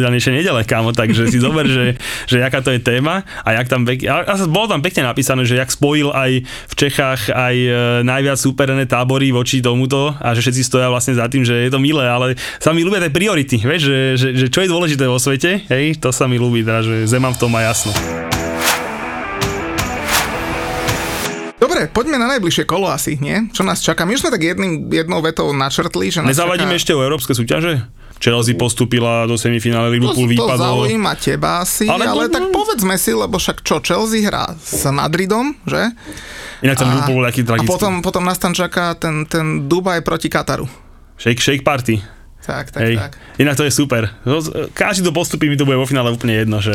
dnešnej nedele, kámo, takže si zober, že, že jaká to je téma a jak tam pek, a, a bolo tam pekne napísané, že jak spojil aj v Čechách aj e, najviac súperené tábory voči tomuto a že všetci stoja vlastne za tým, že je to milé, ale sa mi ľúbia tie priority, vieš, že, že, že čo je dôležité vo svete, hej, to sa mi ľúbi, teda, že Zeman v tom má jasno. Dobre, poďme na najbližšie kolo asi, nie? Čo nás čaká? My už sme tak jedným, jednou vetou načrtli, že nás Nezavadíme čaká... ešte o európske súťaže? Chelsea postupila do semifinále, Liverpool to, vypadol. To zaujíma teba asi, ale, ale to, tak povedzme si, lebo však čo, Chelsea hrá s Madridom, že? Inak ten Liverpool bol taký tragický. A potom, potom nás tam čaká ten, ten Dubaj proti Kataru. Shake, shake party. Tak, tak, Hej. tak. Inak to je super. Každý to postupí, mi to bude vo finále úplne jedno, že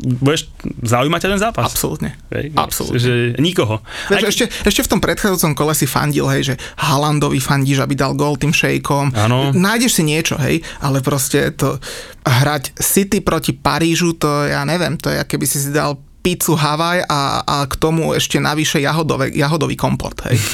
budeš zaujímať ten zápas. Absolútne. Hej, Absolútne. Že nikoho. Vieš, Aj... ešte, ešte v tom predchádzajúcom kole si fandil, hej, že Halandovi fandíš, aby dal gol tým šejkom. Áno. Nájdeš si niečo, hej, ale proste to hrať City proti Parížu, to ja neviem, to je, keby si si dal pizzu Havaj a, a k tomu ešte navyše jahodové, jahodový kompot. Hej.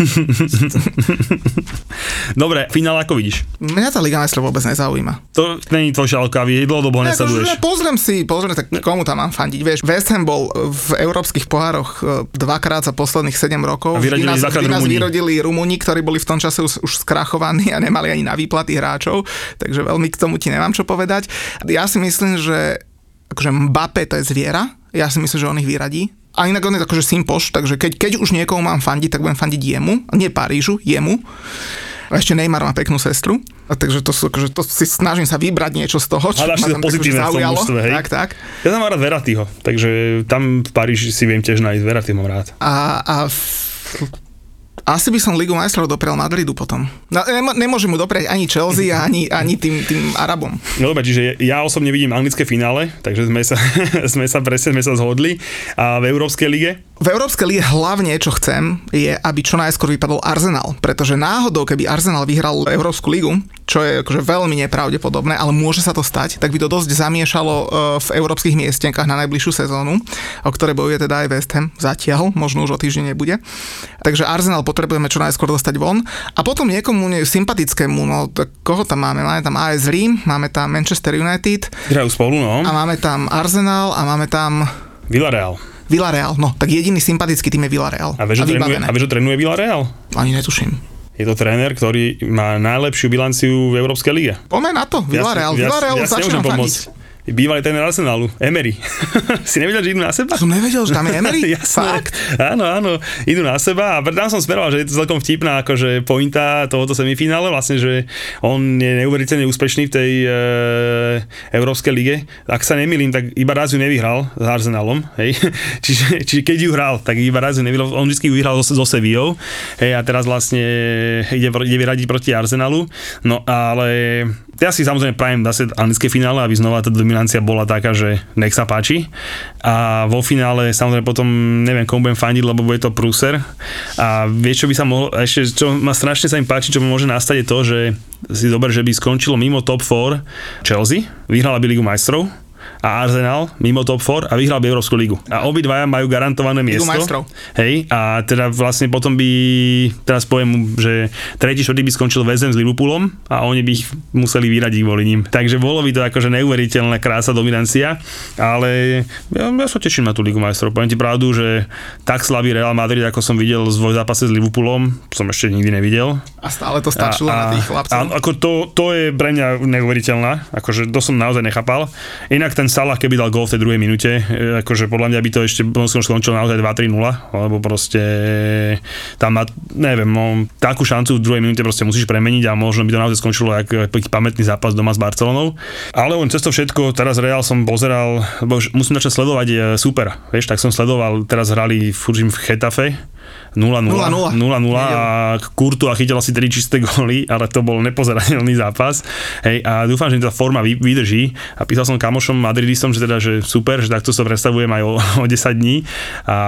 Dobre, finál ako vidíš? Mňa tá Liga majstrov vôbec nezaujíma. To není tvoj šalkavý, dlhodobo ne, nesleduješ. Pozriem si, pozriem tak, komu tam mám fandiť. Vieš, West Ham bol v európskych pohároch e, dvakrát za posledných 7 rokov. A vyradili nás, nás vyrodili Rumúni, ktorí boli v tom čase už, už skrachovaní a nemali ani na výplaty hráčov, takže veľmi k tomu ti nemám čo povedať. Ja si myslím, že akože Mbappé to je zviera, ja si myslím, že on ich vyradí. A inak on je akože simpoš, takže keď, keď už niekoho mám fandiť, tak budem fandiť jemu, nie Parížu, jemu. A ešte Neymar má peknú sestru. A takže to, sú, akože to si snažím sa vybrať niečo z toho, čo ma tam pozitívne zaujalo. Mústve, hej? Tak, tak. Ja tam mám rád Veratiho, takže tam v Paríži si viem tiež nájsť Verati mám rád. A, a v, asi by som Ligu majstrov doprial Madridu potom. No, nemôžem mu dopriať ani Chelsea, ani, ani tým, tým Arabom. No dobre, čiže ja osobne vidím anglické finále, takže sme sa, sme sa presne sme sa zhodli. A v Európskej lige? V Európskej lige hlavne, čo chcem, je, aby čo najskôr vypadol Arsenal, pretože náhodou, keby Arsenal vyhral Európsku ligu, čo je akože veľmi nepravdepodobné, ale môže sa to stať, tak by to dosť zamiešalo e, v európskych miestenkách na najbližšiu sezónu, o ktorej bojuje teda aj West Ham zatiaľ, možno už o týždeň nebude. Takže Arsenal potrebujeme čo najskôr dostať von. A potom niekomu nie, sympatickému, no tak koho tam máme? Máme tam AS Rím, máme tam Manchester United. Hrajú spolu, no. A máme tam Arsenal a máme tam... Villarreal. Villarreal, no, tak jediný sympatický tým je Villarreal. A vieš, že trénuje, a vieš, trénuje Villarreal? Ani netuším. Je to tréner, ktorý má najlepšiu bilanciu v Európskej lige. Poďme na to, Villarreal. Ja, Villarreal ja, ja, začínam pomôcť bývalý ten Arsenalu, Emery. si nevedel, že idú na seba? Som nevedel, že tam je Emery? Jasné. Fakt? Áno, áno, idú na seba a tam som smeroval, že je to celkom vtipná akože pointa tohoto semifinále, vlastne, že on je neuveriteľne úspešný v tej e, Európskej lige. Ak sa nemýlim, tak iba raz ju nevyhral s Arsenalom, hej. čiže, čiže keď ju hral, tak iba raz ju nevyhral, on vždy ju vyhral so, so Sevillou, hej, a teraz vlastne ide, ide vyradiť proti Arsenalu. No ale ja si samozrejme prajem zase anglické finále, aby znova tá dominancia bola taká, že nech sa páči. A vo finále samozrejme potom neviem, komu budem fandiť, lebo bude to prúser. A vieš, čo by sa mohlo, ešte čo ma strašne sa im páči, čo môže nastať je to, že si dober, že by skončilo mimo top 4 Chelsea, vyhrala by Ligu majstrov, a Arsenal mimo top 4 a vyhral by Európsku ligu. A obidvaja majú garantované miesto. Ligu Hej, a teda vlastne potom by, teraz poviem, že tretí, štvrtý by skončil väzem s Liverpoolom a oni by ich museli vyradiť kvôli ním. Takže bolo by to akože neuveriteľná krása dominancia, ale ja, ja sa teším na tú Ligu majstrov. Poviem ti pravdu, že tak slabý Real Madrid, ako som videl z zápase s Liverpoolom, som ešte nikdy nevidel. A stále to stačilo a, a, na tých chlapcov. A, ako to, to je pre mňa neuveriteľná, akože to som naozaj nechápal. Inak ten Salah, keby dal gol v tej druhej minúte, e, akože podľa mňa by to ešte skončilo naozaj 2-3-0, lebo proste tam má, neviem, no, takú šancu v druhej minúte proste musíš premeniť a možno by to naozaj skončilo ako pamätný zápas doma s Barcelonou. Ale len cez to všetko, teraz Real som pozeral, lebo musím začať sledovať e, super, vieš, tak som sledoval, teraz hrali furt v Chetafe, 0-0, 0-0 a Kurtu a chytil asi 3 čisté góly, ale to bol nepozerateľný zápas. Hej, a dúfam, že tá forma vydrží. A písal som kamošom Madridistom, že teda, že super, že takto sa predstavujem aj o, o 10 dní. A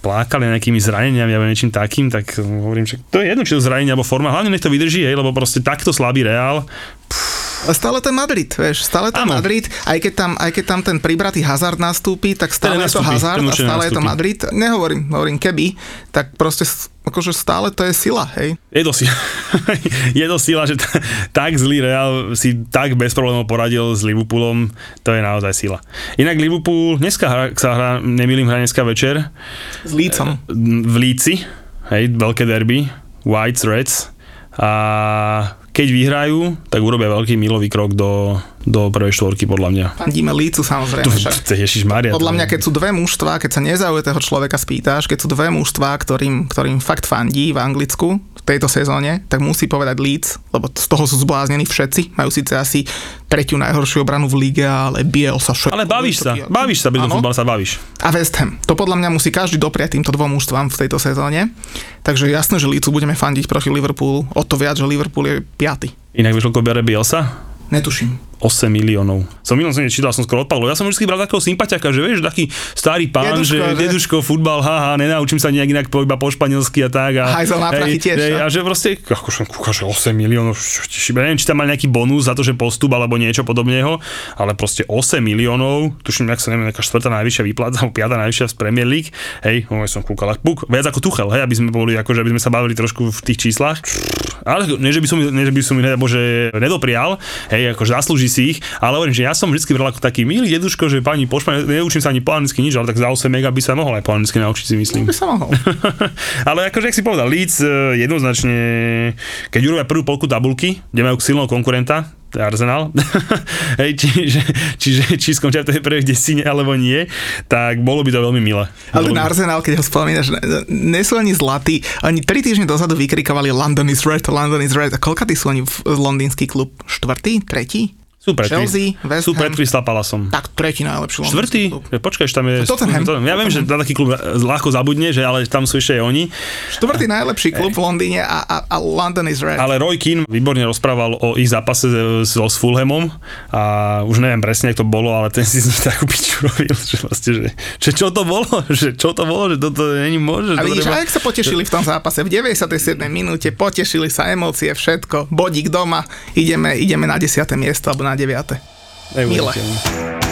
plákali nejakými zraneniami alebo niečím takým, tak hovorím, že to je jedno, či to zranenie alebo forma, hlavne nech to vydrží, hej, lebo proste takto slabý Real, pff, Stále ten Madrid, vieš, stále ten ano. Madrid, aj keď, tam, aj keď tam ten pribratý hazard nastúpi, tak stále je to hazard a stále je to Madrid. Nehovorím, hovorím keby, tak proste akože stále to je sila, hej. Je to sila. je to sila, že t- tak zlý Real si tak bez problémov poradil s Liverpoolom, to je naozaj sila. Inak Liverpool, dneska hra, sa hrá, nemýlim, hra dneska večer. S Lícom. V Líci, hej, veľké derby, Whites, Reds. A keď vyhrajú, tak urobia veľký milový krok do, do prvej štvorky, podľa mňa. Fandíme Lícu samozrejme. To, to, ježiš Maria, podľa mňa, keď sú dve mužstva, keď sa nezaujatého človeka spýtaš, keď sú dve mužstva, ktorým, ktorým fakt fandí v Anglicku tejto sezóne, tak musí povedať Leeds, lebo z toho sú zbláznení všetci. Majú síce asi tretiu najhoršiu obranu v lige, ale Biel sa všetko. Ale bavíš sa, bavíš sa, bez futbal sa bavíš. A West Ham. To podľa mňa musí každý dopriať týmto dvom mužstvám v tejto sezóne. Takže jasné, že Leedsu budeme fandiť proti Liverpoolu. O to viac, že Liverpool je piaty. Inak vieš, koľko bere Bielsa? Netuším. 8 miliónov. Som minulom som nečítal, som skoro odpadol. Ja som vždy bral takého sympatiaka, že vieš, taký starý pán, deduško, že deduško, futbal, haha, nenaučím sa nejak inak po, iba po španielsky a tak. A, Hajzel na prachy tiež. Hej, a že proste, ako som kúka, že 8 miliónov, neviem, či tam mal nejaký bonus za to, že postup alebo niečo podobného, ale proste 8 miliónov, tuším, jak sa neviem, nejaká štvrtá najvyššia výplata, alebo piata najvyššia z Premier League, hej, no, som kúkal, puk, viac ako Tuchel, hej, aby sme boli, akože, aby sme sa bavili trošku v tých číslach. Ale nie, že by som, nie, že by som mi bože, nedoprial, hej, akože zaslúži si ich, ale hovorím, že ja som vždy bral ako taký milý deduško, že pani po neučím sa ani po anglicky nič, ale tak za 8 mega by sa mohol aj po anglicky naučiť si myslím. By sa mohol. ale akože, ak si povedal, Leeds eh, jednoznačne, keď urobia prvú polku tabulky, kde majú silného konkurenta, Arsenal, hej, čiže, čiže či skončia v tej prvej desine alebo nie, tak bolo by to veľmi milé. Ale ten Arsenal, keď ho spomínaš, nie sú ani zlatí, ani 3 týždne dozadu vykrikovali London is red, London is red. A koľka sú oni v londýnsky klub? Štvrtý? Tretí? Sú pred, Chelsea, West sú pred. Crystal Palaceom. Tak tretí najlepší Štvrtý? klub. Počkaj, tam je... Tottenham. To, ja viem, že na taký klub ľahko zabudne, že ale tam sú ešte aj oni. Štvrtý najlepší klub v Londýne a, a, a London is red. Ale Roy Keane výborne rozprával o ich zápase so, s Fulhamom a už neviem presne, ako to bolo, ale ten si takú piču robil, že vlastne, že, že čo to bolo, že čo to bolo, že toto není možné. A vidíš, treba- a jak sa potešili v tom zápase, v 97. minúte, potešili sa emócie, všetko, bodík doma, ideme, ideme na 10. miesto alebo na 9. Milé.